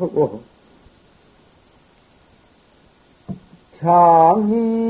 하고 장이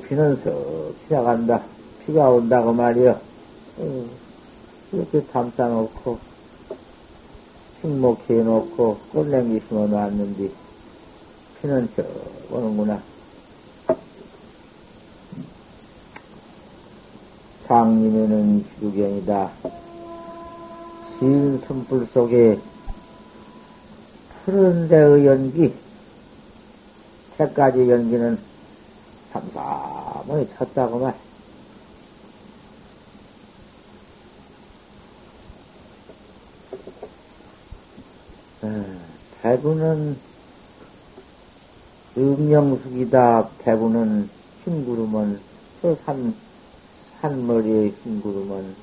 피는 썩 지나간다. 비가 온다고 말이여. 어, 이렇게 담사놓고 식목해 놓고 꽃냉기 심어 놨는데 피는 썩 오는구나. 장님에는 주경이다. 진 숨불 속에 푸른 데의 연기, 세가지 연기는 삼 삼하게 쳤다고만. 어, 대부는 음영숙이다. 대부는 흰구름은 저 산, 산머리에 흰구름은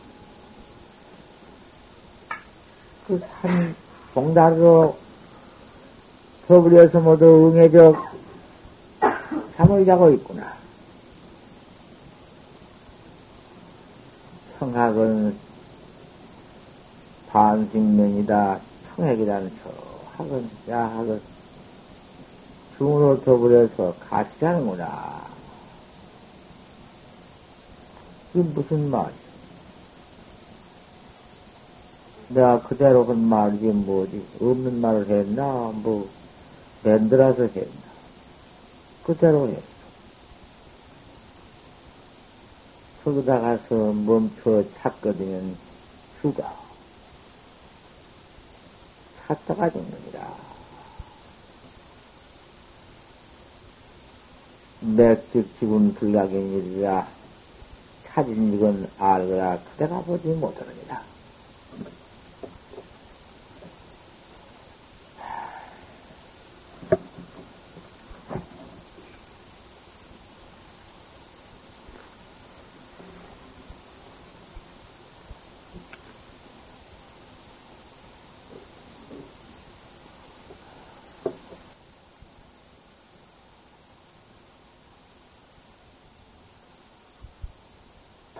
그 산 봉다리로 더불여서 모두 응해적 잠을 자고 있구나. 청학은 반식면이다. 청액이라는 저 학은 야학은 중으로 더불여서 같이 자는구나. 이게 무슨 말이야? 내가 그대로 한 말이지 뭐지? 없는 말을 했나? 뭐 만들어서 했나? 그대로 했어. 거기다 가서 멈춰 찾거든 죽어. 찾다가 죽느니라. 맥직 지분 불가경이라 찾은 이건 알거라 그대가 보지 못하느니라.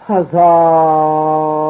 화사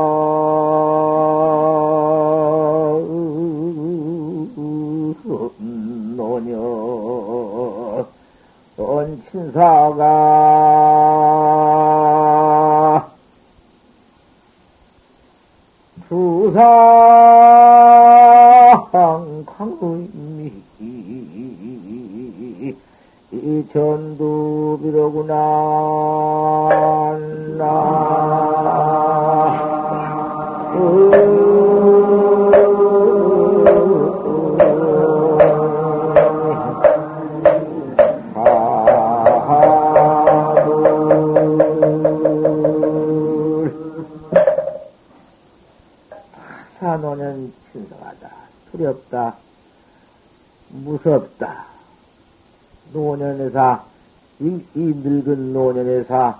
늙은 노년에사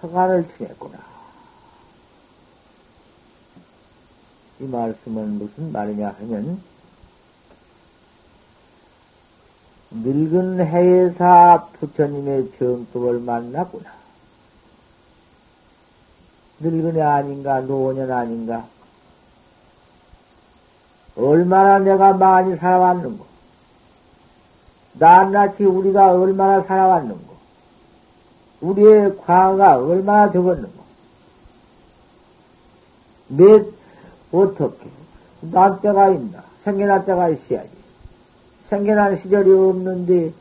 서간을 지냈구나. 이 말씀은 무슨 말이냐 하면, 늙은 해사 부처님의 정법을 만났구나. 늙은이 아닌가, 노년 아닌가. 얼마나 내가 많이 살아왔는고. 낱낱이 우리가 얼마나 살아왔는고. 우리의 과가 얼마나 적었는고. 몇, 어떻게. 난 때가 있나. 생겨난 때가 있어야지. 생겨난 시절이 없는데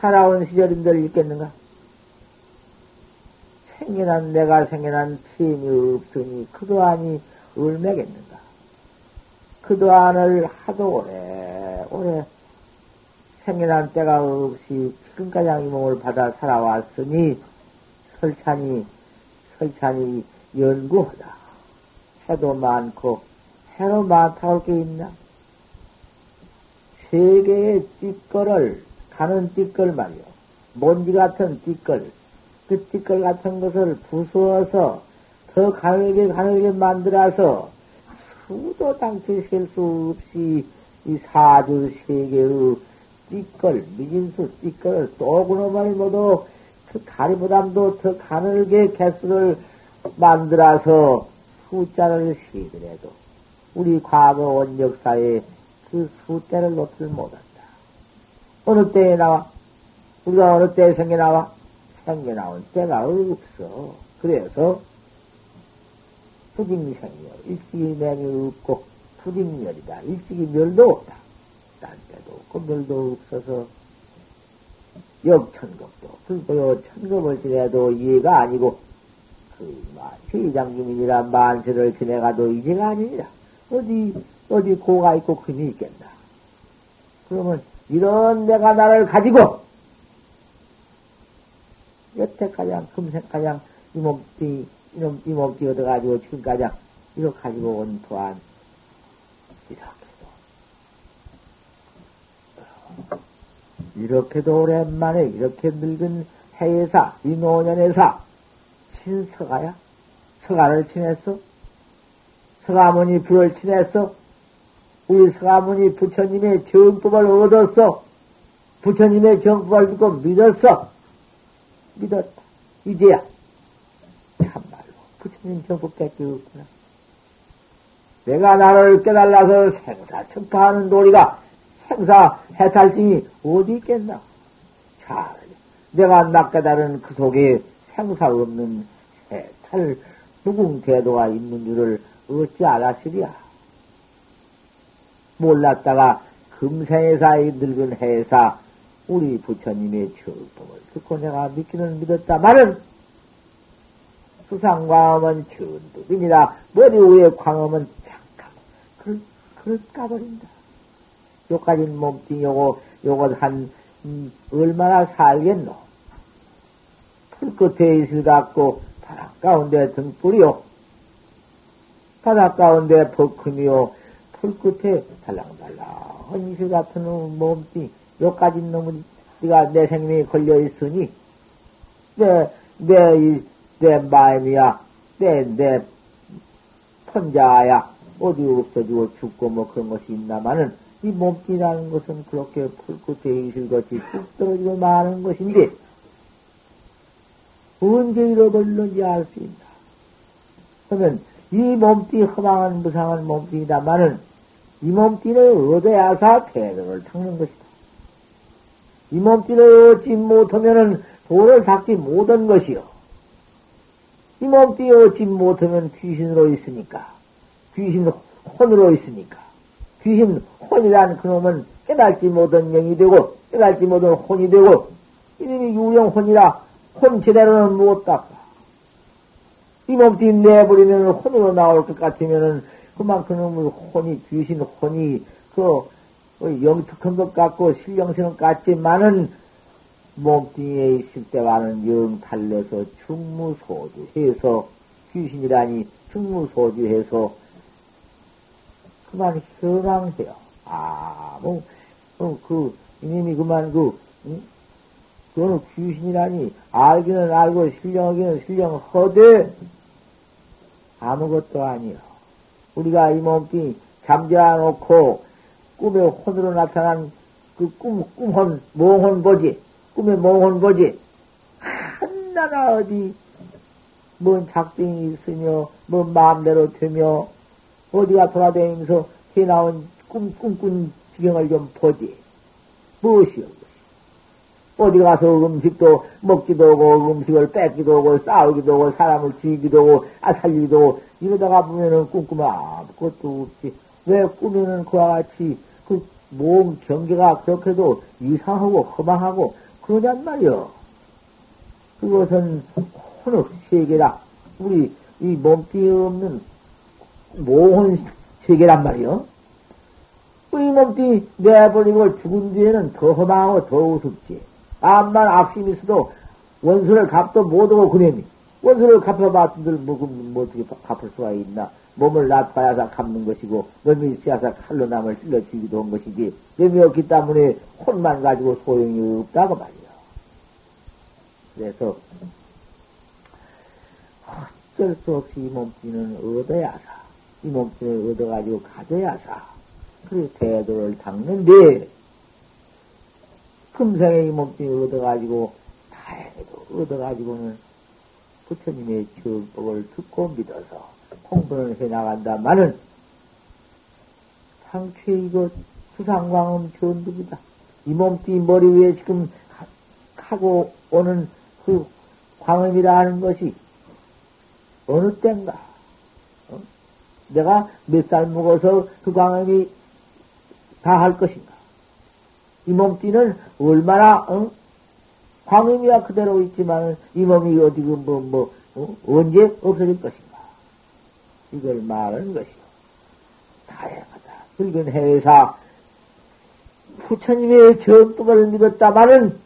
살아온 시절인들 있겠는가? 생겨난 내가 생겨난 체임이 없으니 그도아니 얼매겠는가? 그도안을 하도 오래 오래 생겨난 때가 없이 지금까지 이 몸을 받아 살아왔으니 설찬이 설찬이 연구하다. 해도 많고 해로 많다고 할게 있나? 세계의 띠끌을 가는 띠끌 말이요. 먼지 같은 띠끌, 그 띠끌 같은 것을 부수어서 더 가늘게 가늘게 만들어서 수도 당치 셀수 없이 이 사주 세계의 띠끌, 미진수 띠끌을 또 그놈을 모두 그 가리보담도 더 가늘게 개수를 만들어서 숫자를 시더라도 우리 과거 원 역사에 그 숫자를 놓지를 못한다. 어느 때에 나와? 우리가 어느 때에 생겨 나와? 생겨 나온 때가 없어. 그래서 부직생이요. 일찍이 맹이 없고 부직멸이다. 일찍이 멸도 없다. 딴 때도 없고 멸도 없어서 역천겁도 불보여 천겁을 지내도 이해가 아니고 그 마치 이장주민이란 만세를 지내가도 이제가 아니니라. 어디 어디 고가 있고 금이 있겠나. 그러면 이런 내가 나를 가지고 여태가장 금생가장 이 몸뚱이 이놈 이 몸뚱이 얻어가지고 지금까지 이렇게 가지고 온 또한 이렇게도 이렇게도 오랜만에 이렇게 늙은 해에사 이 노년에사. 친 서가야? 서가를 지냈어? 서가모니 불을 지냈어? 우리 서가모니 부처님의 정법을 얻었어? 부처님의 정법을 듣고 믿었어? 믿었다. 이제야. 참말로 부처님 정법밖에 없구나. 내가 나를 깨달아서 생사 척파하는 도리가 생사 해탈증이 어디 있겠나? 잘, 내가 나 깨달은 그 속에 생사 없는 해탈 무궁태도가 있는 줄을 어찌 알았으랴? 몰랐다가 금생에사 이 늙은 해사 우리 부처님의 철법을 듣고 내가 믿기는 믿었다 말은 수상광음은 전두빈이라 머리 위에 광음은 그걸, 그걸 까버린다. 요까지 몸뚱이 요거, 요거 한, 음, 얼마나 살겠노? 풀 끝에 이슬 갖고 바닥 가운데 등불이요. 바닥 가운데 버큼이요. 풀 끝에 달랑달랑 이슬 같은 몸뚱이, 요까지 놈은 네가 내 생명이 걸려 있으니, 내, 내, 이, 내 마음이야, 내, 내, 혼자야. 어디 없어지고 죽고 뭐 그런 것이 있나마는 이 몸띠라는 것은 그렇게 풀끝에 이슬같이 뚝 떨어지고 마는 것인데 언제 잃어버렸는지 알 수 있나? 그러면 이 몸띠 허망한 무상한 몸띠이다마는 이 몸띠를 얻어야사 태도를 닦는 것이다. 이 몸띠를 얻지 못하면은 도를 닦지 못한 것이요. 이 몸띠 얻지 못하면 귀신으로 있으니까. 귀신 혼으로 있으니까. 귀신 혼이란 그놈은 깨달지 못한 영이 되고, 깨달지 못한 혼이 되고, 이름이 유령혼이라 혼 제대로는 못 닦아. 이 몸띠 내버리면 혼으로 나올 것 같으면은 그만 그놈의 혼이, 귀신 혼이 그, 그 영특한 것 같고 실령스는 같지만은 몸뚱이에 있을 때와는 영 달래서 충무소주해서 귀신이라니 충무소주해서 그만 현황해요. 아, 뭐, 어, 그, 이님이 그만 그, 응? 그거는 귀신이라니 알기는 알고 실령하기는 실령허되 아무것도 아니요. 우리가 이 몸뚱이 잠재워 놓고 꿈에 혼으로 나타난 그 꿈, 꿈혼, 몽혼 보지. 꿈에 몽혼 보지. 한나나 어디, 뭔 작정이 있으며, 뭔 마음대로 되며, 어디가 돌아다니면서 해 나온 꿈, 꿈꾼 지경을 좀 보지. 무엇이요? 어디 가서 음식도 먹기도 하고, 음식을 뺏기도 하고, 싸우기도 하고, 사람을 죽이기도 하고, 아, 살리기도 하고, 이러다가 보면은 꿈꾸면 아무것도 없지. 왜 꾸면은 그와 같이 그 몸 경계가 그렇게도 이상하고 허망하고 그러냔 말이요. 그것은 혼의 세계라. 우리 이 몸띠 없는 모혼 세계란 말이요. 이 몸띠 내버리고 죽은 뒤에는 더 허망하고 더 우습지. 암만 악심이 있어도 원수를 갚도 못하고 그놈이. 원수를 갚아봤들 뭐, 뭐 어떻게 갚을 수가 있나. 몸을 놔봐야사 갚는 것이고, 몸이 있어야사 칼로 남을 찔러 죽이기도 한 것이지, 몸이 없기 때문에 혼만 가지고 소용이 없다고 말이야. 그래서, 어쩔 수 없이 이 몸뚱이는 얻어야사. 이 몸뚱이를 얻어가지고 가져야사. 그래 태도를 닦는데, 금생에 이 몸뚱이 얻어가지고, 다해도 얻어가지고는 부처님의 정법을 듣고 믿어서, 공부를 해 나간다마는 상추 이거 수상광음 전두이다. 이 몸띠 머리 위에 지금 하고 오는 그 광음이라 하는 것이 어느 때인가? 어? 내가 몇 살 먹어서 그 광음이 다 할 것인가? 이 몸띠는 얼마나 어? 광음이야 그대로 있지만 이 몸이 어디 그뭐 뭐, 어? 언제 없어질 것인가? 이걸 말하는 것이요. 다양하다. 붉은 해외사 부처님의 정법을 믿었다마는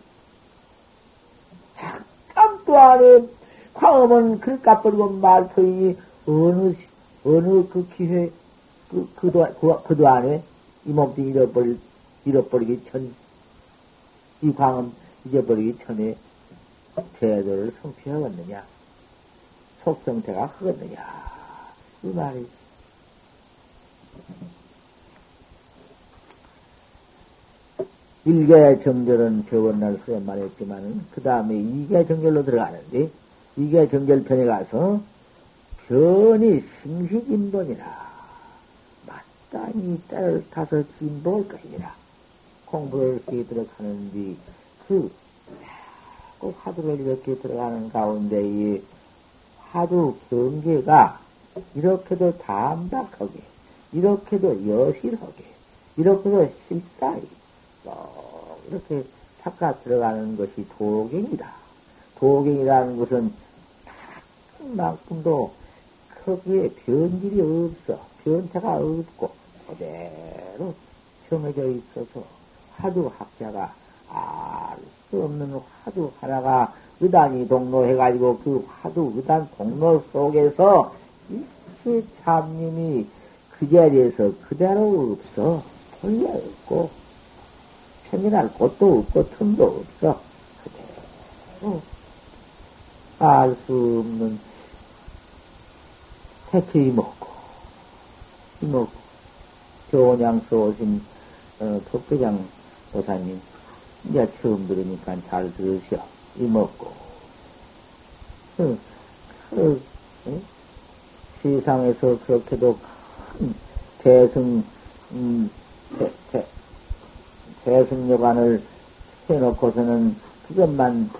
잠깐 또 안에 광음은 그릇 까버리고 말터이니 어느 어느 그 기회 그 그도 그, 그도 안에 이 몸도 잃어버리 잃어버리기 전 이 광음 잊어버리기 전에 태도를 성취하겠느냐 속성태가 하겠느냐 그 말이. 일개 정절은 저번날 수에 말했지만은, 그 다음에 이개 정절로 들어가는데, 이개 정절편에 가서, 변이 심식인본이라, 마땅히 때를 타서 진보할 것이니라. 공부를 이렇게 들어가는데, 그, 꼭 화두를 이렇게 들어가는 가운데, 이 화두 경계가, 이렇게도 담박하게, 이렇게도 여실하게, 이렇게도 실사히, 또 이렇게 닦아 들어가는 것이 도경이다. 도경이라는 것은 만큼도 크기에 변질이 없어. 변태가 없고, 그대로 정해져 있어서 화두 학자가 알 수 없는 화두 하나가 의단이 동로해가지고 그 화두 의단 동로 속에서 일체 참님이 그 자리에서 그대로 없어. 본래 없고, 편견할 곳도 없고, 틈도 없어. 그대로. 알 수 없는 태초 이먹고, 이먹고, 교원양서 오신, 어, 독배장 도사님, 이제 처음 들으니까 잘 들으셔. 이 먹고, 어, 어, 어? 세상에서 그렇게도 큰 대승, 음, 대, 대, 대승여관을 해놓고서는 그것만,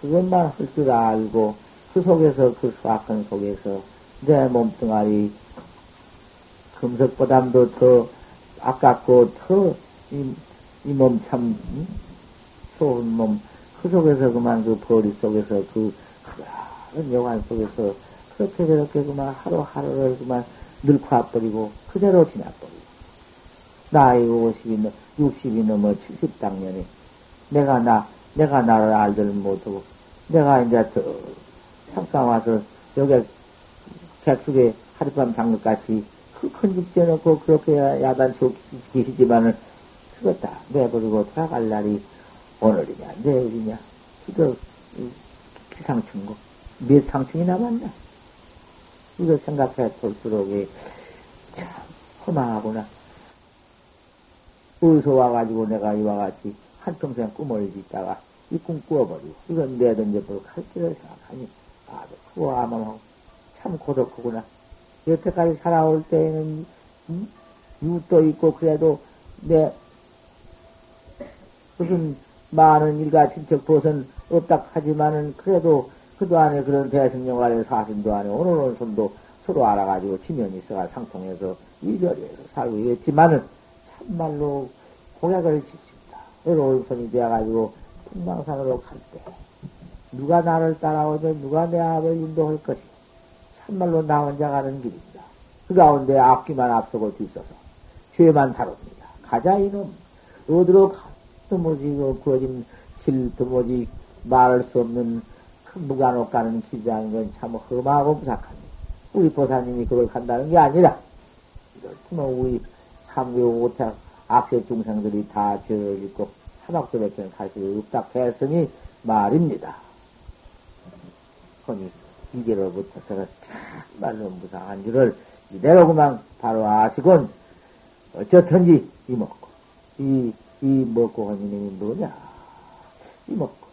그것만 할 줄 알고, 그 속에서, 그 수학한 속에서 내 몸뚱아리 금석보담도 더 아깝고 더 이 몸참 좋은 몸. 그 속에서 그만 그 벌이 속에서 그 그런 여관 속에서 그렇게 저렇게 그만 하루하루를 그만 늙고 와버리고 그대로 지나버리고 나이가 50이 넘, 60이 넘어 70 당년에 내가 나 내가 나를 알들 못하고 내가 이제 저 잠깐 와서 여기 객숙에 하룻밤 장르같이 그큰집 져놓고 그렇게 야단 죽이시지만은 그거 다 내버리고 돌아갈 날이 오늘이냐 내일이냐. 이거 기상충고 몇 상충이 남았나? 이거 생각해 볼수록 참 허망하구나. 어디서 와가지고 내가 이와 같이 한평생 꿈을 짓다가 이 꿈 꾸어버리고 이건 내던져버리고 갈 길을 생각하니 아주 후화암하고 참 고독하구나 여태까지 살아올 때에는 음? 유도 있고 그래도 내 무슨 많은 일가 친척 보선 없다 하지만은 그래도 그도 안에 그런 대승령관의 사신도 안에 오늘은 손도 서로 알아가지고 지면이 있어가 상통해서 이별해서 살고 있지만은 참말로 공약을 짓습니다. 외로운 손이 되어가지고 풍망산으로 갈 때 누가 나를 따라오면 누가 내 앞을 인도할 것이 참말로 나 혼자 가는 길입니다. 그 가운데 앞기만 앞서고 뒤서서 죄만 다룹니다. 가자 이놈 어디로 가? 도무지 그 구어진 실 도무지 말할 수 없는 큰 무간옥 가는 기장인 건참 험하고 부삭합니다. 우리 보사님이 그걸 간다는 게 아니라 이렇지만 우리 삼교 오택 악세 중생들이 다 죄를 짓고 사막도백에는 사실 없다 했으니 말입니다. 허니 이제로부터서 참말로 무상한 줄을 이대로 그만 바로 아시곤 어쩌든지 이 먹고 이, 이 먹고 한 이놈이 뭐냐? 이 먹고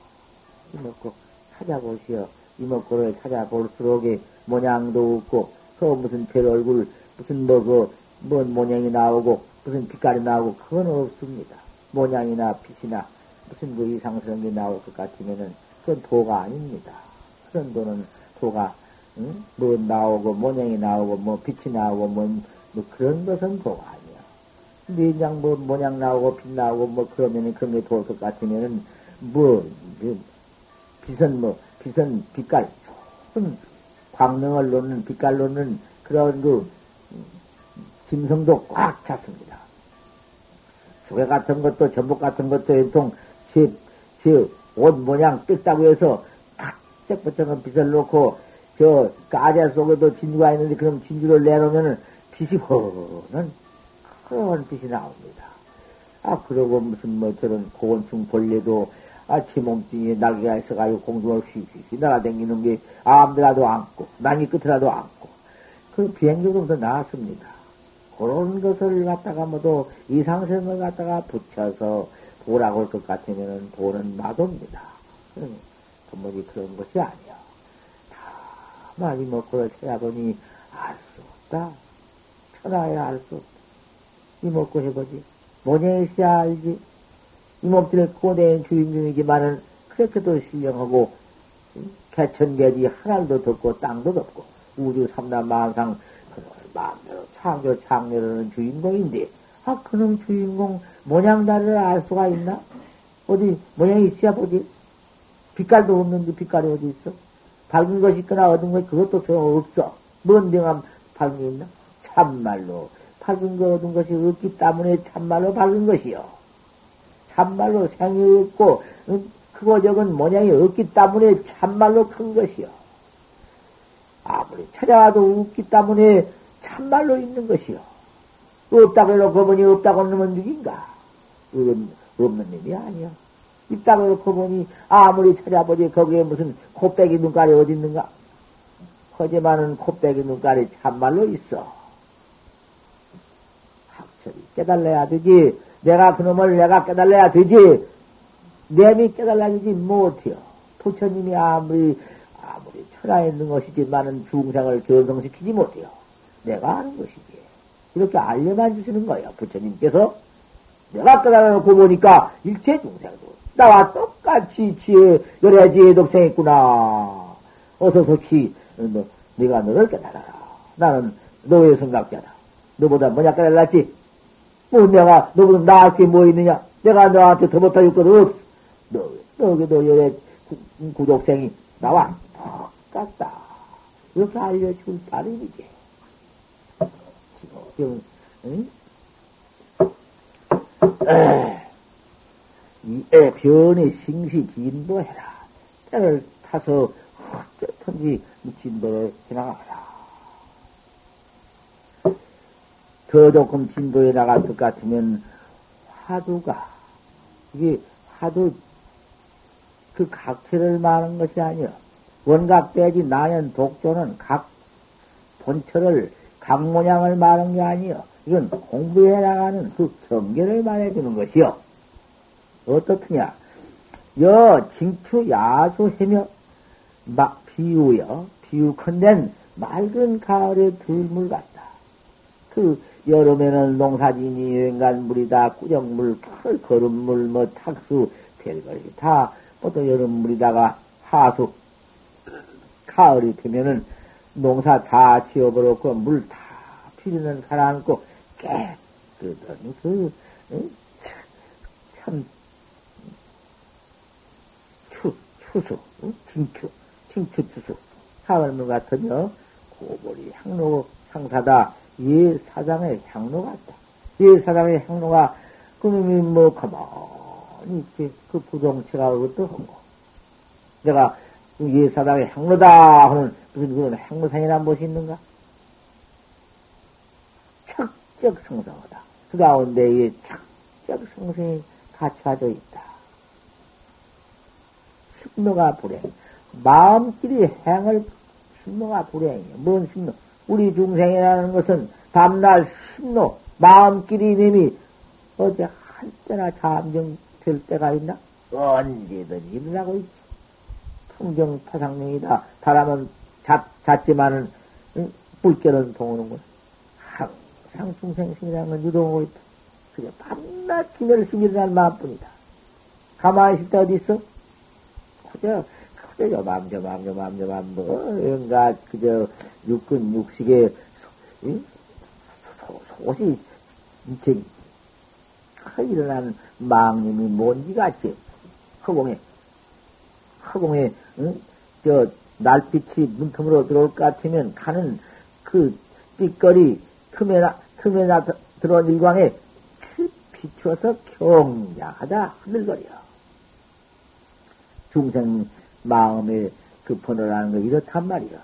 이 먹고 찾아보시오. 이 먹고를 찾아볼수록에 모양도 없고 그 무슨 별 얼굴 무슨 뭐그뭔 모양이 나오고 무슨 빛깔이 나오고 그건 없습니다. 모양이나 빛이나 무슨 그 이상스러운 게 나올 것 같으면은 그건 도가 아닙니다. 그런 도는 도가 응? 뭐 나오고 모양이 나오고 뭐 빛이 나오고 뭐, 뭐 그런 것은 도가 아니야. 그냥 뭐 모양 나오고 빛 나오고 뭐 그러면은 그런 게것 같으면은 뭐그 빛은 뭐 빛은 빛깔 좋은 광명을 놓는 빛깔 놓는 그런 그 짐승도 꽉 찼습니다. 조개 같은 것도 전복 같은 것도 보통 제제옷 모양 뜯다고 해서 쫙쫙 빛을 놓고 저 가재 속에도 진주가 있는데 그럼 진주를 내놓으면은 빛이 허는 그런 빛이 나옵니다. 아 그러고 무슨 뭐 저런 고건충 벌레도 아침 몸뚱이에 날개가 있어가지고 공중을 휘휘휘 날아다니는 게 아무데라도 안고 남이 끝이라도 안고 그 비행기도 더 나았습니다. 그런 것을 갖다가 모두 이상생을 갖다가 붙여서 보라고 할 것 같으면은 보는 마도입니다. 도무지 그런 것이 아니야. 많이 먹고를 찾아보니 알 수 없다. 천하야 알 수 없다. 이 먹고 해보지. 모녀에 있어야 알지. 이 몸뚱이를 꼬대인 주인공이지만은 그렇게도 신령하고 개천개지 하늘도 덥고 땅도 덥고 우주 삼남 만상 그걸 마음대로 창조 창조하는 주인공인데 아 그놈 주인공 모양 다리를 알 수가 있나? 어디 모양이 있어야 보지. 빛깔도 없는데 빛깔이 어디 있어? 밝은 것이 있거나 얻은 것이 그것도 소용없어. 뭔 명함 밝은 게 있나? 참말로 밝은 거 얻은 것이 없기 때문에 참말로 밝은 것이요. 참말로 생이 없고 크고 적은 모양이 없기 때문에 참말로 큰 것이요. 아무리 찾아와도 없기 때문에 참말로 있는 것이요. 없다고 해놓고 보니 없다고 하면 누인가? 없는 놈이 아니야. 있다고 놓고 보니 아무리 찾아보지 거기에 무슨 코빼기 눈깔이 어디 있는가? 하지만은 코빼기 눈깔이 참말로 있어. 확철이 깨달아야 되지. 내가 그놈을 내가 깨달아야 되지. 내이 깨달아야지 못해요. 부처님이 아무리 아무리 천하에 있는 것이지만은 중생을 견성시키지 못해요. 내가 아는 것이지. 이렇게 알려만 주시는 거예요. 부처님께서. 내가 깨달아놓고 보니까 일체 중생도 나와 똑같이 지혜, 열애 지혜 독생 있구나. 어서 속히, 너, 네가 너를 깨달아라. 나는 너의 생각자다. 너보다 뭐냐 깨달았지? 뭐 내가 너보다 나을 게뭐 있느냐? 내가 너한테 더 못할 것 없어. 너, 너도 열애 구독생이 나와 똑같다. 이렇게 알려줄 따름이지. 지금, 응? 이 애 변의 생시 진도해라. 때를 타서 어쨌든지 진도를 해나가라. 더 조금 진도에 나갈 것 같으면 화두가 이게 화두 그 각체를 말하는 것이 아니요. 원각 빼지 나연 독조는 각 본처를 각 모양을 말하는 게 아니요. 이건 공부해 나가는 그 경계를 말해주는 것이요. 어떻느냐? 여 징추 야수 해며 막 비유여 비유컨댄 맑은 가을의 들물 같다. 그 여름에는 농사진이 여행간 물이다 꾸정물, 걸음물, 뭐 탁수 별것이 다 보통 여름물이다가 하수 가을이 되면은 농사 다 지어버렸고 물 다 피리는 가라앉고 깨끗한 그 응? 참 추, 추수, 응? 징추, 징추 추수 가을물 같으며 고보리 향로 상사다 예 사장의 향로 같다. 예 사장의 향로가 그놈이 뭐 가만히 있지 그 부동체가 그것도 한거 내가 예 사장의 향로다 하는 무슨 그런 향로상이나 무엇이 있는가? 척적 성성하다. 그 가운데에 척적 성성이 갖춰져 있다. 식노가 불행. 마음끼리 행을 식노가 불행이에요. 뭔 식노? 우리 중생이라는 것은 밤낮 식노, 마음끼리 님이 어제 한 때나 잠정될 때가 있나? 언제든 일어나고 있지. 풍경 파상명이다. 바람은 잣, 잣지만은, 응? 불결은 동오는군. 항상 중생심이라는 건 유동하고 있다. 그저 밤낮 기멸심 일어난 마음뿐이다. 가만히 있을 때 어디 있어? 그저, 그저 요맘, 저맘, 요맘, 요맘, 뭐, 뭔가, 그저, 육근, 육식에, 응? 소, 시 이제, 일어난 망님이 뭔지 같이, 허공에, 허공에, 응? 저, 날빛이 문틈으로 들어올 것 같으면 가는 그 빛거리 틈에, 나, 틈에 나, 들어온 일광에 그 비추어서 경량하다 흔들거려. 중생 마음의 그 번호라는 거 이렇단 말이야.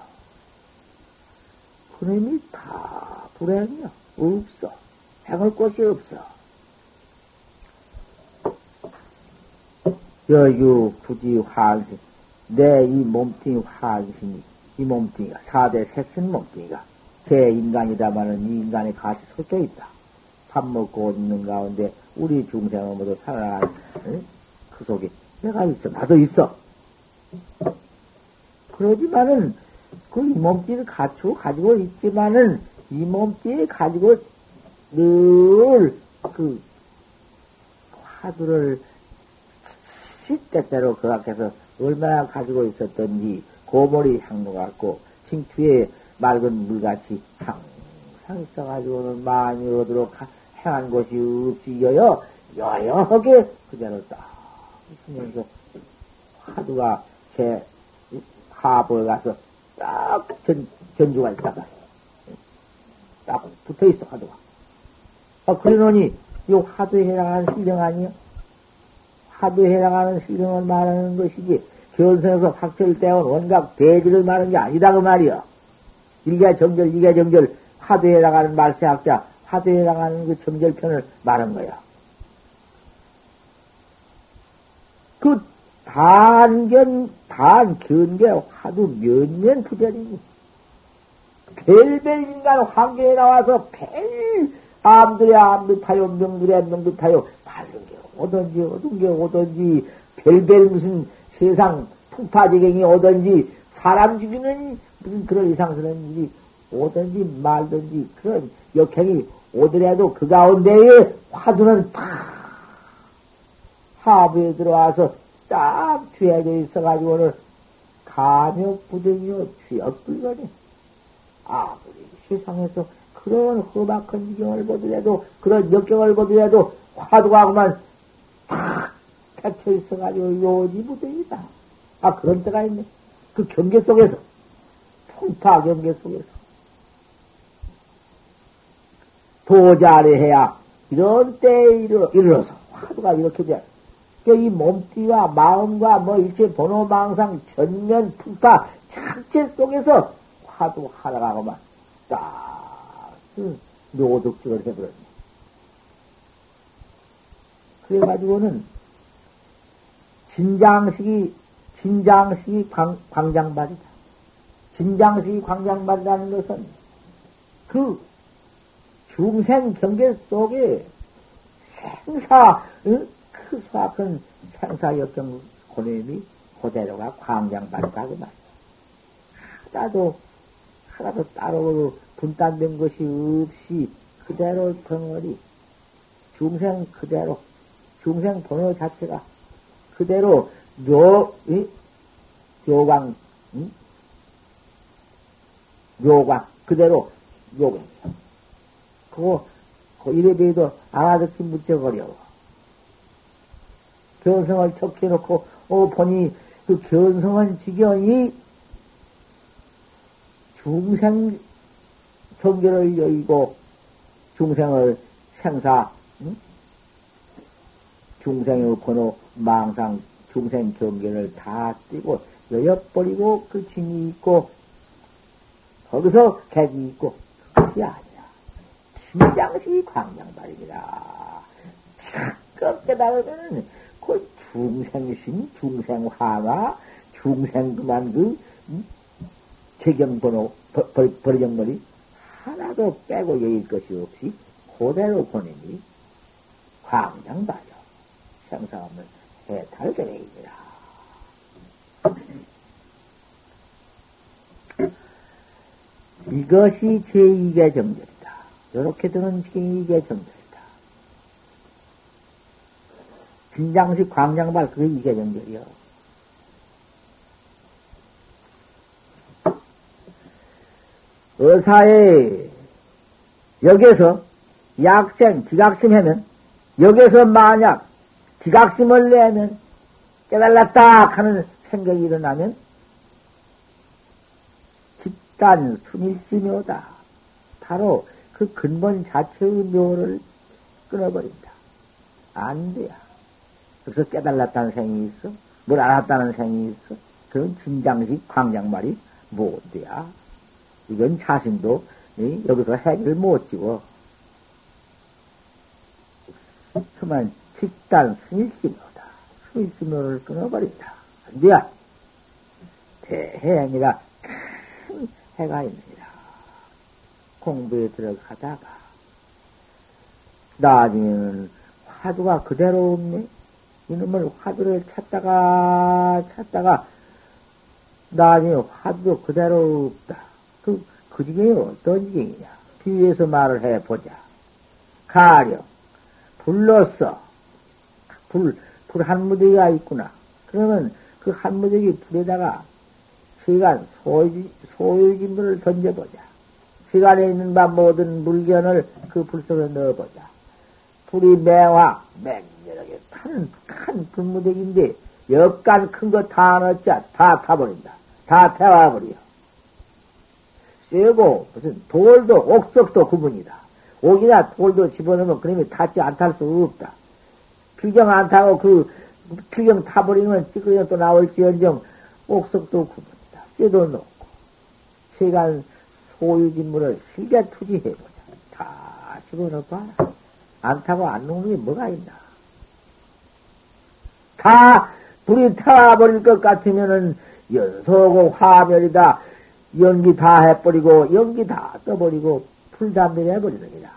그놈이 다 불행이야. 없어. 행할 곳이 없어. 여유 굳이 환생. 내이 몸뚱이 환생이, 이 몸뚱이가, 사대 색신 몸뚱이가, 제 인간이다마는 이 인간에 같이 섞여 있다. 밥 먹고 있는 가운데 우리 중생은 모두 살아난 응? 그 속에 내가 있어. 나도 있어. 그러지만은 그 몸뚱이를 갖추고 가지고 있지만은 이 몸뚱이 가지고 늘 그 화두를 시때때로 그 앞에서 얼마나 가지고 있었던지 고모리 향로 같고 칭추에 맑은 물같이 항상 있어가지고는 많이 오도록 행한 것이 없이 여여 여여하게 그대로 딱 있으면서 화두가 제 하보에 가서 딱 전, 전주가 있다가 딱 붙어 있어 화두가. 아, 그러노니 이 화두에 해당하는 실령 아니요? 화두에 해당하는 실령을 말하는 것이지 견성에서 확철되온 원각 대지를 말하는 게 아니다 그 말이요. 이게 정절, 이게 정절, 화두에 해당하는 말세학자, 화두에 해당하는 그 정절편을 말한 거야. 그 단견, 단견계 화두 몇년 부전이니. 별별 인간 환경에 나와서 별 암들의 암듯하요, 명들의 명듯하요, 밝은 게 오든지, 어두운 게 오든지, 별별 무슨 세상 풍파지경이 오든지, 사람 죽이는 무슨 그런 이상스러운 일이 오든지 말든지 그런 역행이 오더라도 그 가운데에 화두는 탁 하부에 들어와서 딱 뒤에져 있어가지고는 감욕 부등이요 쥐역 불거니 아무리 세상에서 그런 험악한 지경을 보더라도 그런 역경을 보더라도 화두가 그만 탁 닫혀 있어가지고 요지 부등이다. 아 그런 때가 있네. 그 경계 속에서 풍파 경계 속에서 도자를 해야 이런 때에 이르, 이르러서 화두가 이렇게 돼. 이 몸띠와 마음과 뭐 일체 번호망상 전면 풍파 장체 속에서 화두 하나가 그만 딱 노득적을 해버렸네. 그래가지고는 진장식이 진장식이 광, 광장발이다. 진장식이 광장발이라는 것은 그 중생 경계 속에 생사, 응? 그 수학은 생사 역경 고뇌이 그대로가 광장발이다. 그 말이야. 하나도, 하나도 따로 분단된 것이 없이 그대로 덩어리, 중생 그대로, 중생 번호 자체가 그대로 묘, 이? 묘광, 응? 묘광, 그대로 묘광. 그거, 그 이래봬도 알아듣기 무척 어려워. 견성을 척해 놓고, 어, 보니 그 견성은 지경이 중생 경계를 여의고 중생을 생사, 응? 중생의 번호, 망상, 중생 경계를 다 띄고 여여버리고 그 진이 있고 거기서 객이 있고 그것이 아니야. 심장식이 광장발입니다. 자꾸 깨달으면 그 중생심, 중생화가, 중생 그만 그 재경번호, 버리정머리 하나도 빼고 여길 것이 없이 그대로 보내니 광장발이요. 생사 없는 해탈계획입니다. 이것이 제2계 정절이다. 이렇게 드는 게 2계 정절이다. 진장식 광장발 그게 2계 정절이요. 의사에 여기서 약생, 지각심 하면 여기서 만약 지각심을 내면 깨달았다 하는 생각이 일어나면 집단 순일지묘다. 바로 그 근본 자체의 묘를 끊어버린다. 안 돼야. 그래서 깨달았다는 생이 있어? 뭘 알았다는 생이 있어? 그런 진장식 광장말이 못 돼야. 이건 자신도 여기서 해결 못 지고. 그만 집단 순일지묘다. 순일지묘를 끊어버린다. 안 돼야. 대해 아니라 큰 해가 있습니다. 공부에 들어가다가 나중에는 화두가 그대로 없네. 이놈을 화두를 찾다가 찾다가 나중에 화두도 그대로 없다. 그, 그 지경이 어떤 지경이냐. 비유해서 말을 해보자. 가령, 불로써, 불, 불 한 무더기가 있구나. 그러면 그 한 무더기 불에다가 시간, 소유, 소유진물을 던져보자. 시간에 있는 바 모든 물건을 그 불 속에 넣어보자. 불이 맹화, 맹렬하게 큰, 큰 불무더기인데, 역간 큰 거 다 넣자. 다 타버린다. 다 태워버려. 쇠고, 무슨 돌도, 옥석도 구분이다. 옥이나 돌도 집어넣으면 그놈이 탔지 안 탈 수 없다. 필경 안 타고 그 필경 타버리면 찌그러져 또 나올지언정 옥석도 구분이다. 쇠도 넣고. 세간 소유진물을 실제 투지해보자. 다 집어넣어봐라. 안 타고 안 녹는 게 뭐가 있나. 다 불이 타버릴 것 같으면은 연소고 화멸이다. 연기 다 해버리고 연기 다 떠버리고 풀담배해버리는 기다.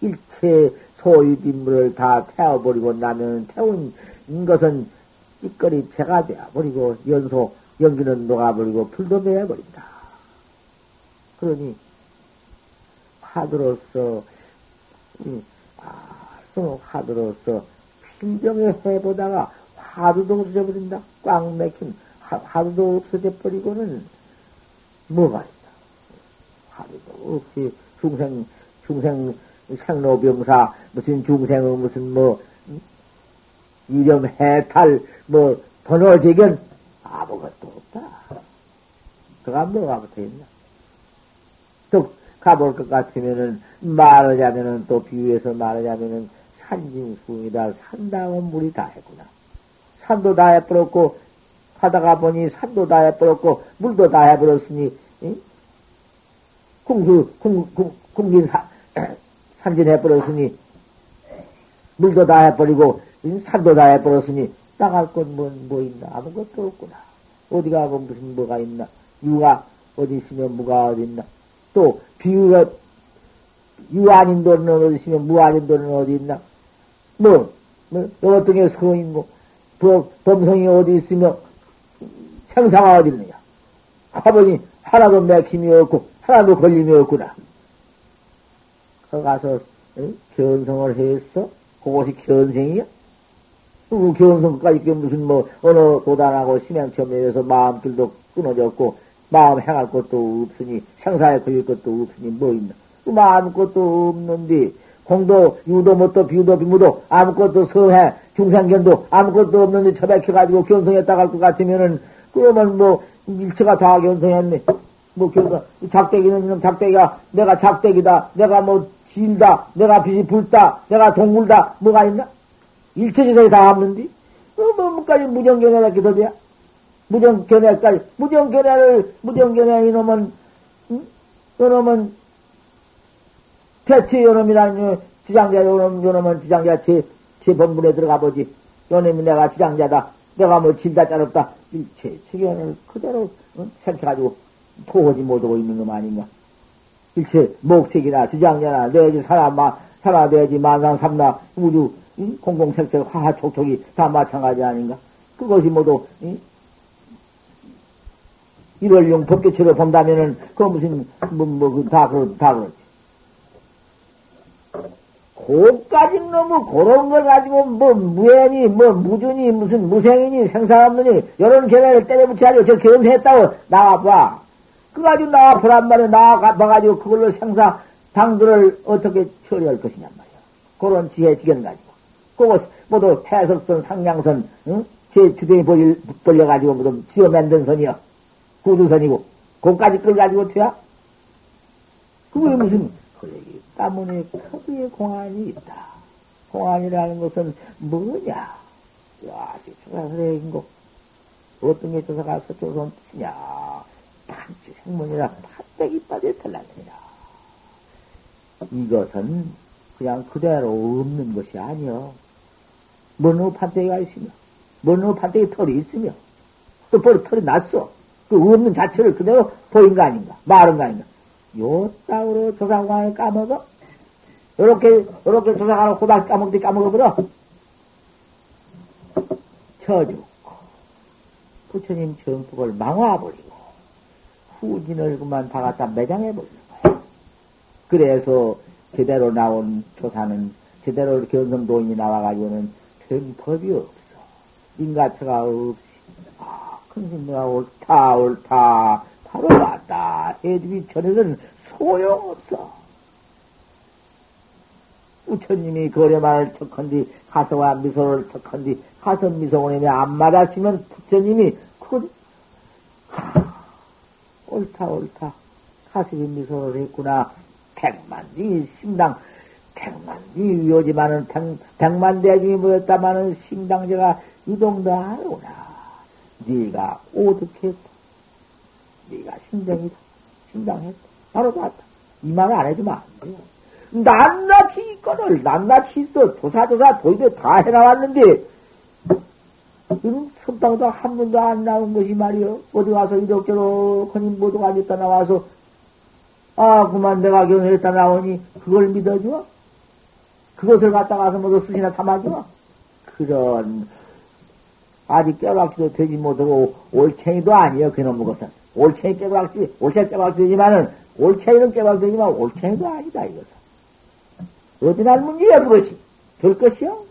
일체 소유진물을 다 태워버리고 나면 태운 것은 찌꺼리 채가 되어버리고 연소 연기는 녹아버리고 불도 매어버린다. 그러니 화두로서 아, 화두로서 필경에 해보다가 화두도 없어져 버린다. 꽉 막힌 화두도 없어져 버리고는 뭐가 있다. 화두도 없이 중생 중생 생로병사 무슨 중생의 무슨 뭐 이념 해탈 뭐 번호재견 아무것도 없다. 그가 뭐가 붙어 있나? 또 가볼 것 같으면은 말하자면은 또 비유해서 말하자면은 산진수이다. 산다운 물이 다 했구나. 산도 다 해버렸고 하다가 보니 산도 다 해버렸고 물도 다 해버렸으니 응? 궁수 궁, 궁, 궁진 사, 산진해버렸으니 물도 다 해버리고 산도 다 해버렸으니 나갈 곳뭐 뭐 있나? 아무것도 없구나. 어디 가고 무슨 뭐가 있나? 유가 어디 있으면 무가 어디 있나? 또 비유가 유아닌 돈은 어디 있으면 무아닌 돈은 어디 있나? 뭐, 뭐 어떤 게 서인고 범성이 어디 있으며 생사가 어디 있느냐 가보니 하나도 맥힘이 없고 하나도 걸림이 없구나 거 가서 응? 견성을 했어? 그것이 견성이야? 그 견성까지 게 무슨 뭐 어느 도단하고 심양처에서 마음들도 끊어졌고 마음 행할 것도 없으니 생사에 걸릴 것도 없으니 뭐 있나? 그 아무것도 없는데 공도 유도 못도 비유도 비무도 아무것도 성해 중생견도 아무것도 없는데 처박혀가지고 견성했다 갈 것 같으면은 그러면 뭐 일체가 다 견성했네. 뭐 견성 작대기는 이놈 작대기가 내가 작대기다 내가 뭐 진다, 내가 빛이 불다, 내가 동물다, 뭐가 있나? 일체지성이 다 없는데? 어, 뭐, 뭐까지 무정견해라 기도돼야? 무정견해까지, 무정견해를, 무정견해 이놈은, 응? 이놈은, 대체 요놈이라는, 지장자 요놈, 요놈은 지장자 제, 제 본분에 들어가 보지. 요놈이 내가 지장자다. 내가 뭐 진다 짜롭다. 일체 체견을 그대로, 응? 생겨가지고, 토하지 못하고 있는 놈 아닌가? 일체 목색이나 주장자나 내지 사람마 살아 내지 만상 삼나 우주 공공색색 화화촉촉이 다 마찬가지 아닌가? 그것이 모두 일월용 법계처럼 본다면은 그 무슨 뭐뭐다 그, 다 그렇지. 고까지 너무 그런 걸 가지고 뭐 무애니 뭐 무준이 무슨 무생이니 생사 없느니 이런 견해를 때려붙여가지고 저 견세했다고 나와봐. 그 가지고 나와 보란 말이야. 나와 봐가지고 그걸로 생사 당들을 어떻게 처리할 것이냔 말이야. 그런 지혜 지견 가지고. 그거 모두 해석선, 상냥선, 응? 제 벌려, 벌려가지고 모두 지어 만든 선이여. 구두선이고. 그까지 끌 가지고 어야 그게 무슨, 그러기 때문에 크게 공안이 있다. 공안이라는 것은 뭐냐? 야, 조사설인 거. 어떤 게 조사가 서 조선 뜻이냐? 판치 생문이라 팥대기 빠질 탈란이라. 이것은 그냥 그대로 없는 것이 아니여. 뭐너 판때기가 있으며, 뭐너 판때기 털이 있으며, 또 버리 털이 났어. 그 없는 자체를 그대로 보인 거 아닌가? 말은 거 아닌가? 요 땅으로 조상관을 까먹어? 요렇게, 요렇게 조상관을 호박 까먹듯이 까먹어버려? 쳐주고, 부처님 정법을 망화버리고, 후진을 그만 다 갖다 매장해버리는 거야. 그래서 제대로 나온 조사는 제대로 견성도인이 나와가지고는 된 법이 없어. 인가처가 없이, 아, 큰신내가 옳다, 옳다, 바로 왔다. 해주기 전에는 소용없어. 부처님이 거래말을 척한뒤 가서와 미소를 척한뒤 가서 미소원님이 안 맞았으면 부처님이 그 옳다, 옳다. 가슴이 미소를 했구나. 백만디 심당, 백만디 요지만은 백, 백만 대중이 모였다마는 심당제가 이동도 하구나. 네가 오득했다. 네가 심정이다. 심당했다. 바로 봤다. 이 말을 안 해주면 안 돼요. 낱낱이 이거를 낱낱이 있어. 조사조사 도입에 다 해나왔는데 이런 선방도 한 번도 안 나온 것이 말이요. 어디 가서 이렇게로 허니 모두가 앉았다 나와서 아 그만 내가 견성했다 나오니 그걸 믿어줘? 그것을 갖다 가서 모두 스시나 삼아줘? 그런 아직 깨박지도 되지 못하고 올챙이도 아니에요. 그놈 것은. 올챙이 깨박지, 올챙이 깨박지 되지만은 올챙이는 깨박지 되지만 올챙이도 아니다 이것은. 어디 날 문제야 그것이. 될 것이요?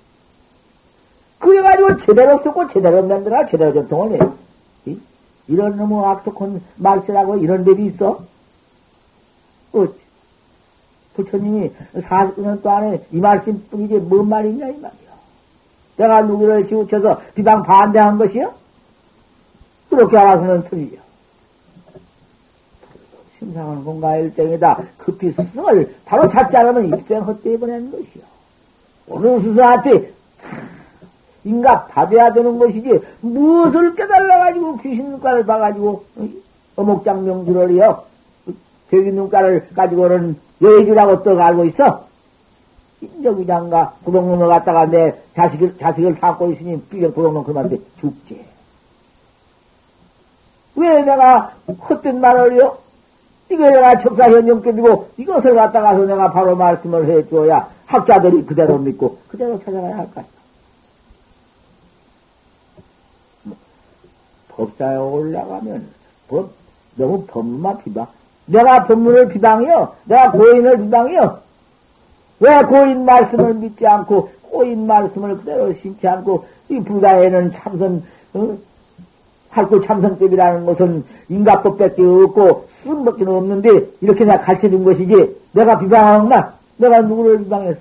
그래가지고 제대로 쓰고 제대로 만들어 제대로 전통을 해. 이런 놈의 악독한 말쓰라고 이런 법이 있어? 어찌? 부처님이 40년 동안에 이 말씀 뿐이지 뭔 말이냐 이 말이야. 내가 누구를 지우쳐서 비방 반대한 것이요? 그렇게 알아서는 틀려. 심상은 공가 일생이다. 급히 스승을 바로 찾지 않으면 입생 헛되이 보내는 것이요. 오늘 스승한테 인가 받아야 되는 것이지 무엇을 깨달아가지고 귀신 눈깔을 봐가지고 어목장 명주를요 괴기 눈깔을 가지고는 여의주라고 떡 알고 있어 인저 장가 구동놈을 갖다가 내 자식을 자식을 갖고 있으니 삐경 구동놈 그만한테 죽지 왜 내가 헛된 말을요 이거 내가 척사현정급이고 이것을 갖다가서 내가 바로 말씀을 해줘야 학자들이 그대로 믿고 그대로 찾아가야 할까 법사에 올라가면 법, 너무 법만 비방. 내가 법문을 비방이요. 내가 고인을 비방이요. 왜 고인 말씀을 믿지 않고 고인 말씀을 그대로 신지 않고 이 불가에는 참선 어? 할구 참선법이라는 것은 인가법밖에 없고 수밖에 없는데 이렇게 내가 가르쳐준 것이지 내가 비방하나 내가 누구를 비방했어?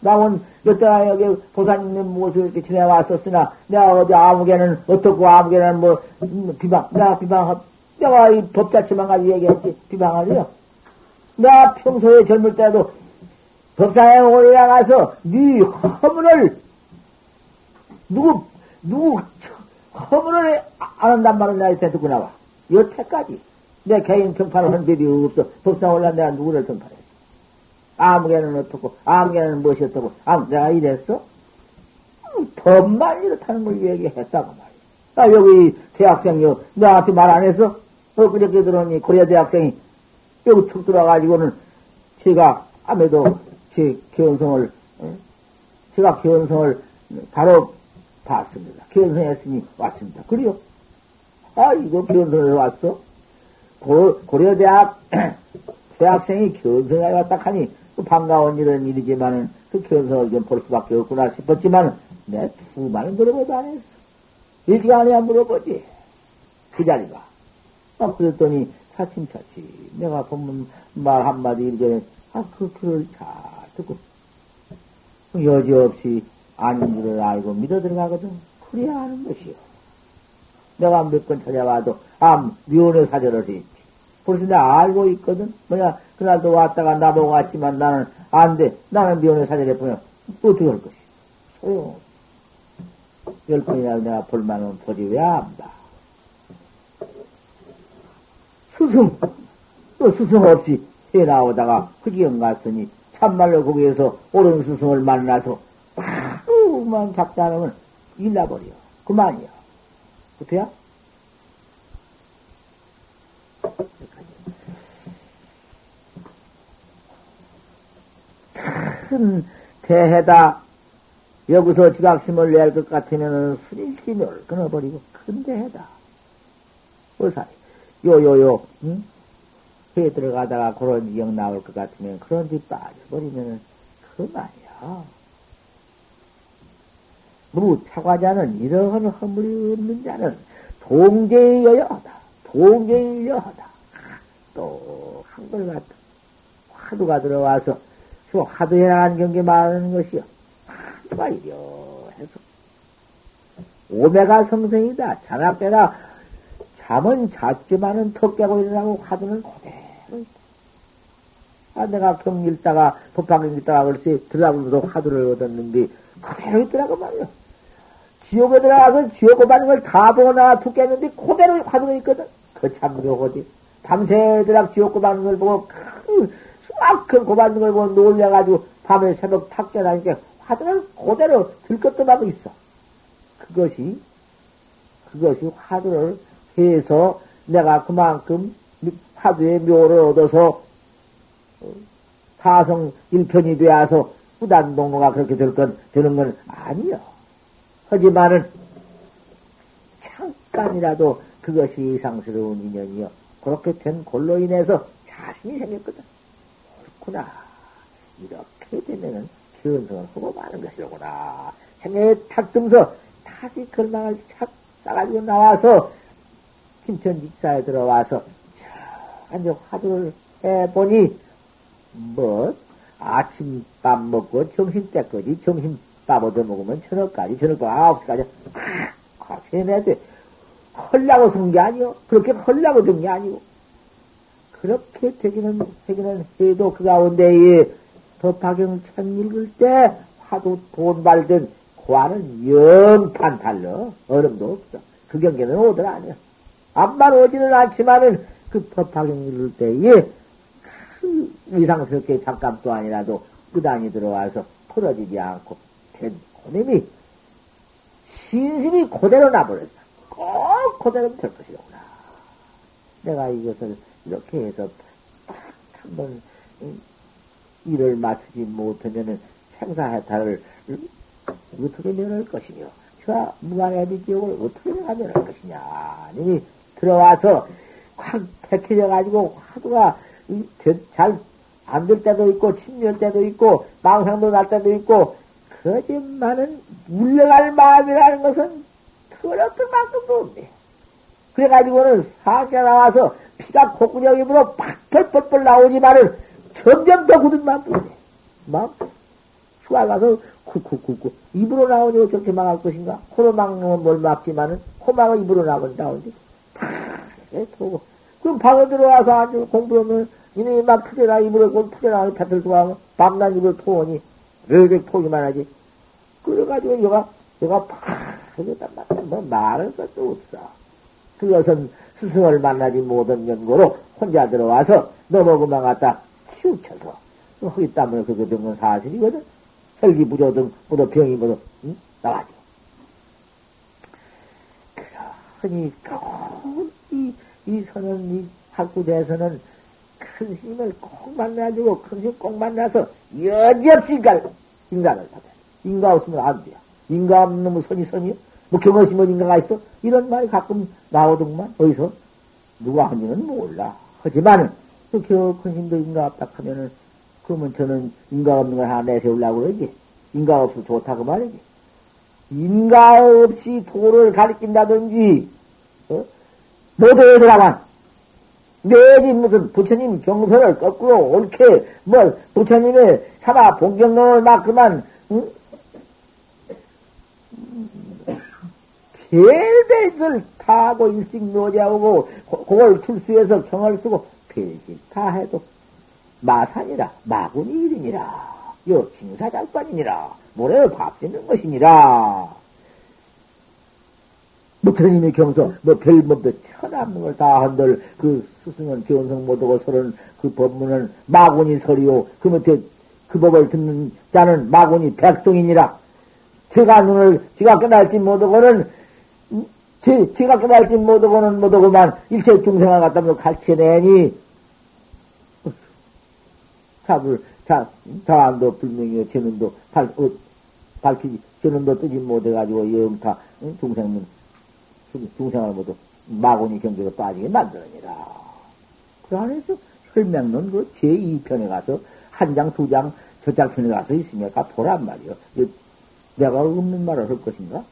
나온 여태가 여기 보사님의 모습을 이렇게 지내왔었으나, 내가 어디 아무개는 어떻고 아무개는 뭐, 음, 비방, 내가 비방, 내가 이 법 자체만 가지고 얘기했지, 비방하리요. 내가 평소에 젊을 때도 법사에 오래 가서 네 허물을, 누구, 누구, 허물을 안 한단 내가 이때 듣고 나와. 여태까지. 내 개인 평판을 한 법이 없어. 법사 올라 내가 누구를 평판해. 아무개는 어떻고, 아무개는 무엇이 어떻고, 아무, 내가 이랬어? 법만 이렇다는 걸 얘기했다고 말이야. 나 여기 대학생, 요, 너한테 말 안 했어? 어, 그저께 들었니? 코리아 대학생이 여기 툭 들어와가지고는 제가 아무래도 제 어? 제가 견성을 바로 봤습니다. 견성했으니 왔습니다. 그래요? 아, 이거 견성을 왔어? 고, 고려 대학 대학생이 견성에 왔다 하니 반가운 일은 일이지만은 그 견성을 좀 볼 수밖에 없구나 싶었지만 내 두 말은 물어보도 안 했어. 일시간에 안 물어보지. 그 자리가. 아, 그랬더니 차츰차츰 내가 본문 말 한마디 일전에 아, 그 글을 잘 듣고 여지없이 아닌 줄을 알고 믿어 들어가거든. 그래야 하는 것이요. 내가 몇번 찾아와도 아, 미혼의 사절을. 벌써 내가 알고 있거든. 뭐냐, 그날도 왔다가 나보고 왔지만 나는 안 돼. 나는 미혼의 사절에 보면 어떻게 할 것이? 소용. 열 번이나 내가 볼만은 보지 왜 안 봐? 스승, 또 스승 없이 해 나오다가 흑기영 갔으니 참말로 거기에서 옳은 스승을 만나서 하루만 잡지 않으면 일나버려. 그만이야. 어때야? 큰 대해다. 여기서 지각심을 낼 것 같으면 수리심을 끊어버리고 큰 대해다. 어사리. 요요요, 응? 해 들어가다가 그런 지경 나올 것 같으면 그런 데 빠져버리면 그만이야. 무 차과자는 이러한 허물이 없는 자는 동제여야 하다. 동제여야 하다. 또 한걸 같다. 화두가 들어와서 그 화두해나가는 경계 말하는 것이요. 화두가 이려 해서. 오메가 성생이다. 장학대나 잠은 잤지만은 턱 깨고 일어나고 화두는 그대로 있다. 아, 내가 경 읽다가, 법방 읽다가 글쎄 들어가면서 화두를 얻었는데, 그대로 있더라고 말이야. 지옥에 들어가서 지옥 고받는 걸다툭 깼는데, 그대로 화두가 있거든. 그 참 묘하지. 밤새들아 지옥 고 받는 걸 보고, 그, 수박큰 고받는 걸 보고 놀려가지고 밤에 새벽 탁 깨나니까 화두를 그대로 들 것도 하고 있어. 그것이, 그것이 화두를 해서 내가 그만큼 화두의 묘를 얻어서 사성 일편이 되어서 부단 동로가 그렇게 될 건, 되는 건 아니요. 하지만은, 잠깐이라도 그것이 이상스러운 인연이요. 그렇게 된 골로 인해서 자신이 생겼거든. 그렇구나. 이렇게 되면은 견성을 하고 마는 것이로구나. 생애에 탁 등서 다시 걸망을 착 싸가지고 나와서 김천 직사에 들어와서 이제 화두를 해보니 뭐 아침밥 먹고 점심 때까지 점심밥 얻어 먹으면 저녁까지 저녁도 아홉 시까지 콱콱 해내돼 헐라고 쓴 게 아니오 그렇게 헐라고 든 게 아니고 그렇게 되기는 되기는 해도 그 가운데에 법화경 천 읽을 때 화두 돈 발든 과는 영판 달러 얼음도 없어 그 경계는 오들 아니야 암만 오지는 않지만은 그 법화경 읽을 때에 큰 이상스럽게 잠깐도 아니라도 끝안이 들어와서 풀어지지 않고 된 고님이 신심이 그대로 나버렸어. 꼭 그대로 될 것이로구나. 내가 이것을 이렇게 해서 딱 한 번 일을 맞추지 못하면은 생사해탈을 어떻게 면할 것이며, 저 무한의 지옥을 어떻게 면할 것이냐. 님이 들어와서 확 백해져 가지고 화두가 잘 안 될 때도 있고 침멸 때도 있고 망상도 날 때도 있고 거짓말은 물러갈 마음이라는 것은 더럽을 만큼도 없네. 그래가지고는 사자 나와서 피가 콧구녕 입으로 팍펄펄펄 나오지만은 점점 더 굳은 마음 뿐이네. 마음 수가 가서 쿡쿡쿡쿡 입으로 나오니 어떻게 막을 것인가? 코로 막는 뭘 막지만은 코막을 입으로 나오니 나오는데 다 이렇게 보고 그럼 방에 들어와서 앉아 공부하면 이놈이 막 푸대나 입으로 꼴 푸대나 뱉을 좋아하면 밤낮 입을 토하니 르르 토기만 하지. 그래가지고 여가 여가 파르겠단 말이야. 뭐 말할 것도 없어. 그것은 스승을 만나지 못한 연고로 혼자 들어와서 넘어 그만 갖다 치우쳐서 허기 땀을 그거 된건 사실이거든. 혈기 부조등 뭐도 병이 뭐도 응? 나와죠. 그러니 이, 이 선은 이 학구대에서는 큰 힘을 꼭 만나주고 큰힘꼭 만나서 여지없이 인간, 인간을 받아. 인가 없으면 안 돼요. 인가 없는 놈 선이 선이요? 뭐뭐 인가가 있어? 이런 말이 가끔 나오더구만. 어디서? 누가 하는지는 몰라. 하지만 그큰 힘도 인가 없다 하면은 그러면 저는 인가 없는 걸 하나 내세우려고 그러지. 인가 없어 좋다고 말이지. 인가 없이 도를 가리킨다든지, 어? 들어간 내지 무슨 부처님 경서를 거꾸로 옳게 뭐 부처님의 사마 본경론을 막 그만 응? 다 하고 일찍 노지하고 그걸 출수해서 경을 쓰고 별짓 다 해도 마산이라 마군이 일이니라 요 징사장관이니라 모래를 밥 짓는 것이니라 경서, 뭐 별, 뭐, 뭐 천없는 걸 다 한들, 그 스승은 견성 못하고 서는 그 법문은 마군이 서리요. 그 밑에 그 법을 듣는 자는 마군이 백성이니라. 제가 눈을, 제가 깨달지 못하고는, 제, 제가 깨달지 못하고는 못하고만 일체 중생을 갖다 뭐 가르쳐내니, 자불, 자, 자안도 불명이요, 제는도 발, 어, 밝히지, 제는도 뜨지 못해가지고 영타, 중생은 중생을 모두 마구니 경계로 빠지게 만들어니라. 그 안에서 설명론 그 제2편에 가서 한 장, 두 장, 저장 편에 가서 있으니까 보란 말이요. 내가 없는 말을 할 것인가?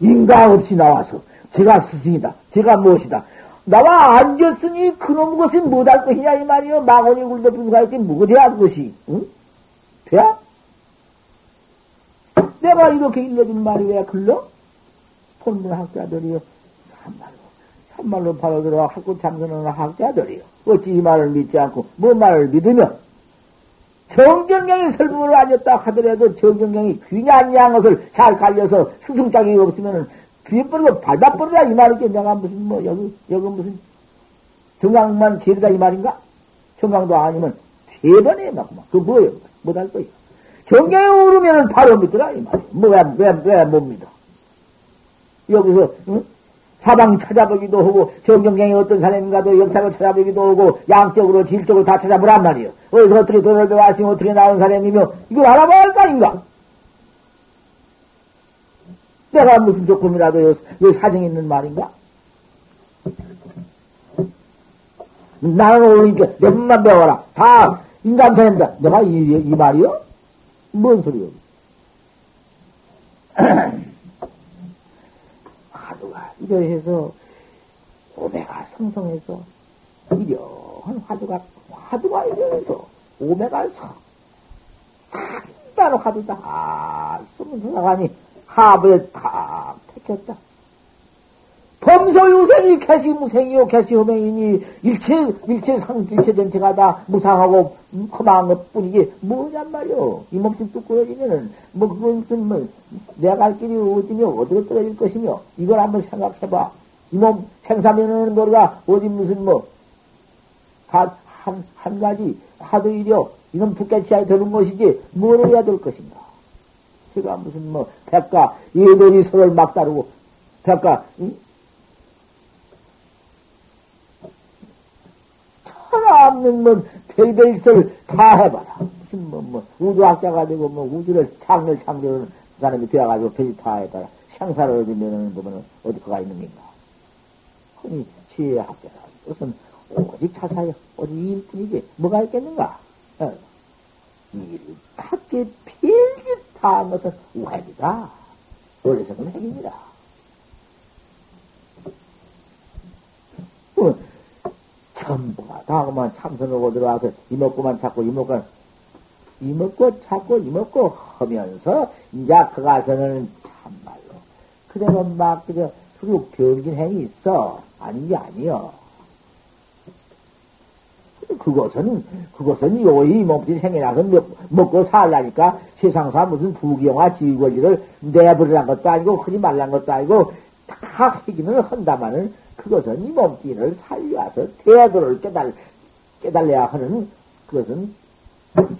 인가 없이 나와서 제가 스승이다. 제가 무엇이다. 나와 앉았으니 그놈 것이 못할 것이냐 이 말이요. 마구니 굴도 불가했지 뭐돼야 그것이. 응? 돼야? 내가 이렇게 일러준 말이 왜 글러? 본문 학자들이요. 참말로, 참말로 바로 들어와 학구 참선하는 학자들이요. 어찌 이 말을 믿지 않고, 뭐 말을 믿으면, 정경경이 설문을 앉았다 하더라도 정경경이 귀한 양 것을 잘 갈려서 스승짝이 없으면은 귀에 뿌리고 밟아버리라 이 말이지. 내가 무슨 뭐, 여기, 여기 무슨 정강만 제리다 이 말인가? 정강도 아니면 세 번에 막뭐 그 뭐예요? 못할 거예요. 정경에 오르면은 바로 믿더라 이 말이에요. 뭐, 왜, 왜, 왜 못 믿어? 여기서 응? 사방 찾아보기도 하고 정경경이 어떤 사람인가도 역사를 찾아보기도 하고 양적으로 질적으로 다 찾아보란 말이요. 어디서 어떻게 돈을 배워왔으면 어떻게 나온 사람이며 이걸 알아봐야 할 거 아닌가? 내가 무슨 조금이라도 여 사정 있는 말인가? 나는 오르니까 내 분만 배워라. 다 인간사입니다. 내가 이, 이 말이요? 뭔 소리요? 이러해서 오메가 성성해서 이러한 화두가 화두가 이러해서 오메가 성 바로 화두다. 아, 숨은 들어가니 하부에 탁 택했다. 범소유생이 개시무생이요 개시호맹이니 일체 일체 상 일체 전체가 다 무상하고 험한 것뿐이지 뭐냔 말이오 이 몸짓 뚝 끊어지면은 뭐 그건 뭐 내가 갈 길이 어디며 어디로 떨어질 것이며 이걸 한번 생각해봐 이 몸 생사면은 노래가 어디 무슨 뭐한한 한 가지 화두이려 이놈 두께치에 되는 것이지 뭘 해야 될 것인가 제가 무슨 뭐 백가 얘들이 서로를 막 다루고 백가 응? 하나 없는 뭐 별별설 다 해봐라. 무슨 뭐, 뭐, 우주학자가 되고 뭐 우주를 창을 창조하는 사람이 되어가지고 별이 다 해봐라. 생사를 얻으면은 보면은 어디 가가 있는 건가. 흔히 지혜학자라. 무슨 오직 자사야. 오직 일뿐이지. 뭐가 있겠는가? 어. 일탁게 필짓 다한 것은 우핵이다. 원래서는 핵입니다. 어. 전부가 다. 그만 참선하고 들어와서 이먹고만 찾고 이먹고 이먹고 찾고 이먹고 하면서 이제 그 가서는 참말로. 그대로 막 그저 수륙 병진 행이 있어. 아닌 게 아니여. 그것은 그것은 요이 몸짓 생이라서 먹고 살라니까 세상사 무슨 부귀영화 지휘권리를 내버리란 것도 아니고 하지 말란 것도 아니고 다 하기는 한다마는 그것은 이 몸뚱이를 살려서 태도를 깨달, 깨달려야 하는 그것은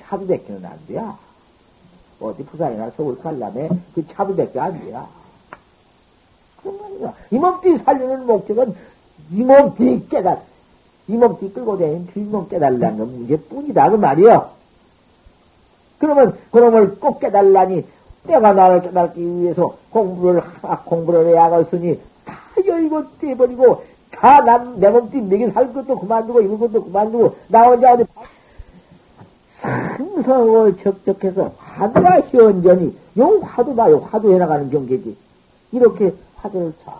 차도밖에는 안 돼야. 어디 부산이나 서울 갈라면 그 차도밖에 안 돼야. 이 몸뚱이 살리는 목적은 이 몸뚱이 깨달, 이 몸뚱이 끌고 다니는 뒷몸 깨달라는 건 문제뿐이다. 그 말이야. 그러면 그놈을 꼭 깨달라니 내가 나를 깨달기 위해서 공부를, 공부를 해야겠으니 이거 떼버리고 다 남, 내 몸뚱이 먹여 살 것도 그만두고 입을 것도 그만두고 나 혼자 어디 상성을 적적해서 화두가 현전이 요 화두 봐요 화두 해나가는 경계지. 이렇게 화두를 잘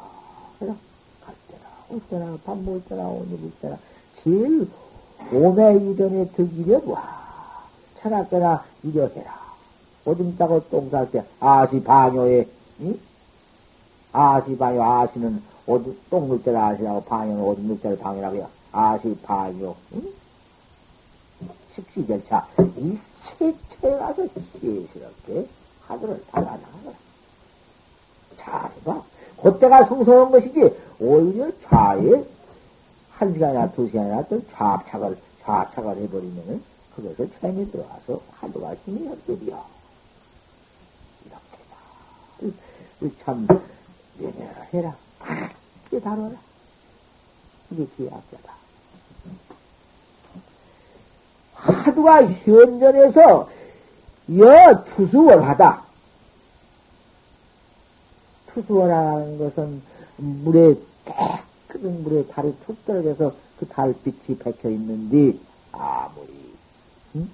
갈 때나 올 때나 밥 먹을 때나 옷 입을 때나 제일 오매 이전에 득이려 와 철학때나 이려해라. 오줌 싸고 똥 쌀 때 아시 방요에 응? 아시 방요 아시는 오줌, 똥물 때를 아시라고 방해는 오줌 물 때를 방해라고 해요. 아시, 방요, 응? 식시절차. 일체체에 가서 지혜스럽게 하늘을 달아나가라. 잘해봐. 그때가 성성한 것이지, 오히려 좌에 한 시간이나 두 시간이나 또 좌착을, 좌착을 해버리면은 그것을 체험이 들어와서 하루가 힘이 없들이야. 이렇게 다. 참, 해라. 이게 다뤄라. 이게 지혜학자다. 하두가 현전에서 여 투수원하다. 투수원하는 것은 물에 깨끗한 물에 달이 툭 떨어져서 그 달빛이 박혀 있는데 아무리 응?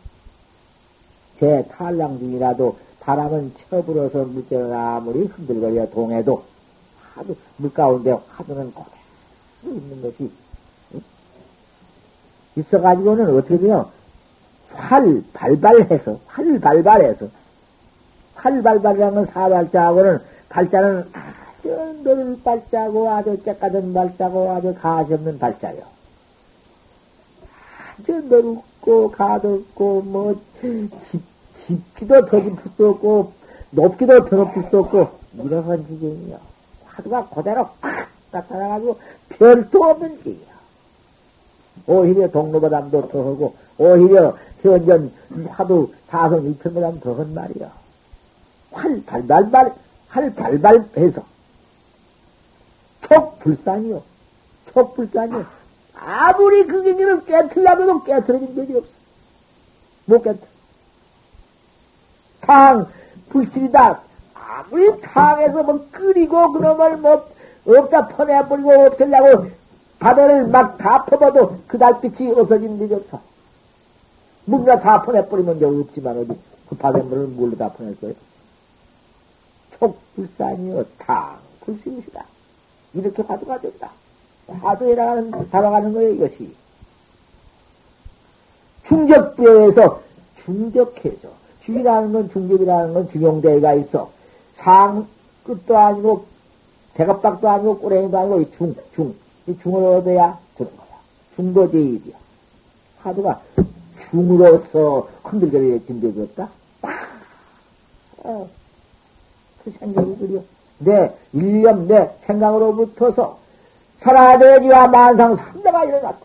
제 탈랑 중이라도 바람은 쳐불어서 물결을 아무리 흔들거려 동해도 하도 물가운데 하도는 그대로 있는 것이 응? 있어가지고는 어떻게 돼요? 활 발발해서 활 발발해서 활 발발이라는 건 사발자하고는 발자는 아주 넓은 발자고 아주 깨끗한 발자고 아주 가시 없는 발자요. 아주 넓고 가볍고 뭐 집, 깊기도 더 깊을 수 없고 높기도 더 높을 수 없고 이러한 지경이요. 화두가 그대로 팍 나타나가지고 별도 없는 지이야. 오히려 동로보담도 더하고, 오히려 현전 화두 다성 일편보담 더한 말이야. 활 발발발, 활 발발해서. 촉불산이요. 촉불산이요. 아무리 그 경기를 깨틀려도 깨틀어진 적이 없어. 못 깨틀. 당, 불실이다. 아무리 탕에서 뭐 끓이고 그놈을 뭐 없다 퍼내버리고 없애려고 바다를 막 다 퍼봐도 그 달빛이 없어진 일이 없어. 물이나 다 퍼내버리면 이제 없지만 어디 그 바닷물을 물로 다 퍼낼 거예요. 촉불산이여 탕 불신이시다. 이렇게 화두가 된다. 화두에 나가는, 달아가는 거예요, 이것이. 중적부에서 중적해서 중이라는 건 중적이라는 건 중용대가 있어. 상 끝도 아니고 대갑박도 아니고 꼬랭이도 아니고 이 중, 중. 이 중을 얻어야 주는 거야. 중도제일이야. 화두가 중으로서 흔들거리게 진대졌다. 어, 그 생각이 들여. 내 일념, 내 생각으로부터서 살아내지와 만상 삼대가 일어났다.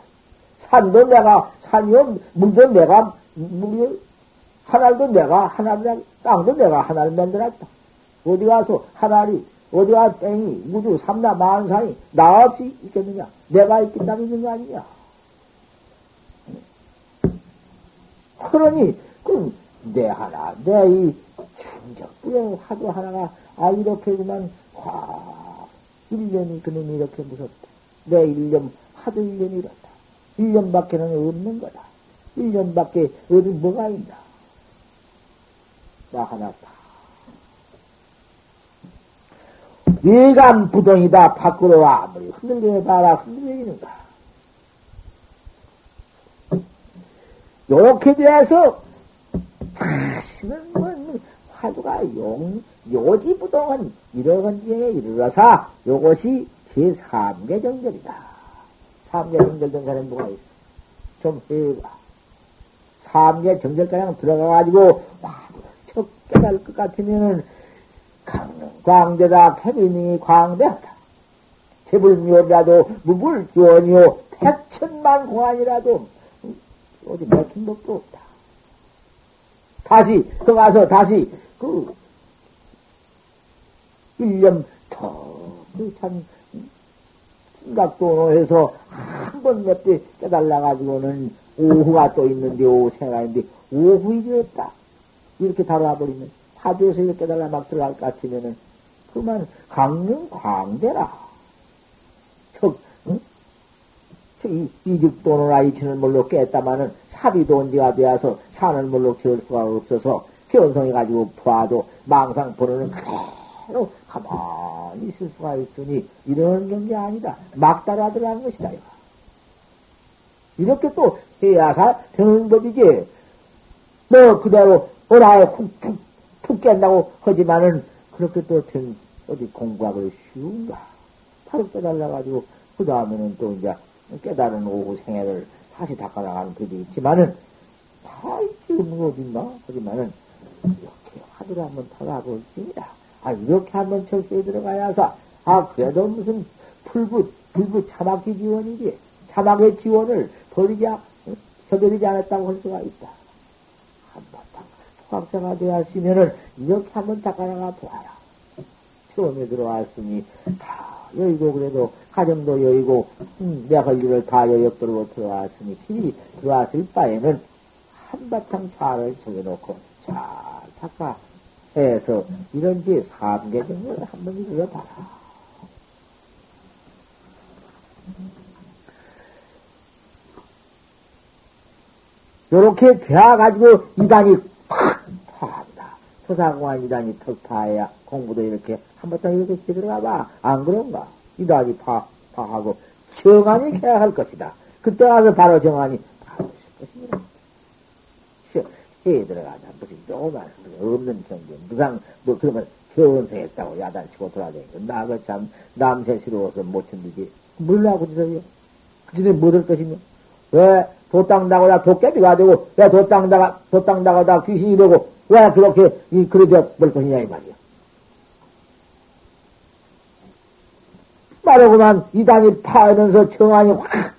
산도 내가 산이요, 물도 내가 물이 하늘도 내가 하나를 땅도 내가 하나를 만들었다. 어디 가서 하나리 어디 가 땡이 무주 삼나 만상이 나 없이 있겠느냐? 내가 있겠다고 있는 거 아니냐? 그러니 그럼 내 하나 내 이 충격부의 화두 하나가 아 이렇게 그만 와 1년이 그놈이 이렇게 무섭다. 내 1년 하도 1년이 이렇다. 1년밖에는 없는 거다. 1년밖에 어디 뭐가 있나? 나 하나 다. 예감 부동이다. 밖으로 아무리 흔들게 봐라. 흔들리는가. 요렇게 돼서 다시는 뭐 화두가 용, 요지부동은 이러한 중에 이르러서 요것이 제3계 정절이다. 3계 정절 된 사람이 뭐가 있어? 좀 해봐. 3계 정절가량 들어가가지고 화두를 척 깨달을 것 같으면은 광대다 태비능이 광대하다. 재불묘라도 무불교원이요 백천만 공안이라도 어디 맥힌 법도 없다. 다시 그 가서 다시 그 1년 더참 생각도 해서 한 번 몇 대 깨달아가지고는 오후가 또 있는데 오후 생각인데 오후이 되었다. 이렇게 다뤄버리면 화두에서 이렇게 깨달아 막 들어갈 것 같으면은 그만 강릉 광대라. 척, 응? 이, 이직도노나 이치는 물로 깼다마는 사비도 언제가 되어서 산을 물로 지을 수가 없어서 견성해가지고 봐도 망상 보는 그대로 가만히 있을 수가 있으니 이런 게 아니다. 막 따라 들어가는 것이다. 이렇게 또 해야사 되는 법이지. 뭐 그대로 어라에 훅 깬다고 하지만은 그렇게 또 된, 어디 공부하기 쉬운가. 바로 깨달아가지고 그 다음에는 또 이제 깨달은 오후 생애를 다시 닦아나가는 법이 있지만은 다 지금 어딘가 하지만은 이렇게 하더라 한번 타가고 있습니다. 아 이렇게 한번 철수에 들어가야서 아 그래도 무슨 풀붓 불붓 차막기 지원이지 차막의 지원을 버리자 저버리지 않았다고 할 수가 있다. 소각자가 되었으면은 이렇게 한번 닦아나가 보아라. 처음에 들어왔으니 다 여의고 그래도 가정도 여의고 음, 내할 일을 다 여역도로 들어왔으니 길이 들어왔을 바에는 한바탕 차를 적여놓고 잘 닦아 해서 이런 지 삼계 정도를 한번 읽어봐라. 요렇게 되어가지고 이단이 팍 파한다. 서사공안 이단이 턱 파야 공부도 이렇게 한번딱 이렇게 들어가 봐. 안 그런가? 이단이 파, 파하고 정안이 해야 할 것이다. 그때 가서 바로 정안이 바로 있을 것입니다. 해 들어가자. 무슨 조그만 없는 경계 무상 뭐 그러면 전세했다고 야단치고 돌아다니고 나그 참 남새스러워서 못 견디지 몰라고 그러세요. 그전에 못할 것이며 왜 도땅다고다 도깨비가 되고 왜 도땅다가 도땅다가다 귀신이 되고 왜 그렇게 이 그러져 볼 것이냐 이 말이야. 빠르구만 이단이 파면서 정안이 확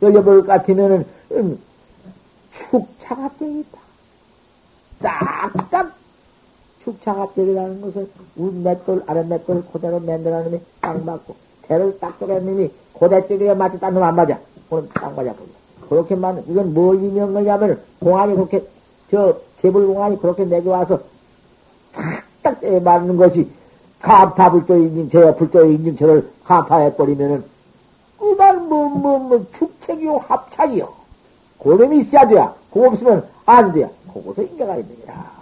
열려볼 것 같으면은 음, 축차갑병이 있다. 딱딱 축차갑병이라는 것은 우 맷돌 아래 맷돌 그대로 만들어는 놈이 딱 맞고 대를 딱 놈이 고대 쪽에 맞지 딴놈안 맞아. 오늘 딱 맞아. 그렇게만 이건 뭘 의미한 거냐면 공안이 그렇게 저 재불공안이 그렇게 내게 와서 딱 바짝 때에 맞는 것이 가파 불도인님, 제가 불도인님 저를 가파해버리면은, 그만, 뭐, 뭐, 뭐, 축책이요, 합착이요. 고름이 있어야 돼야. 그거 없으면 안 돼야. 그것서 인가가 있느니라.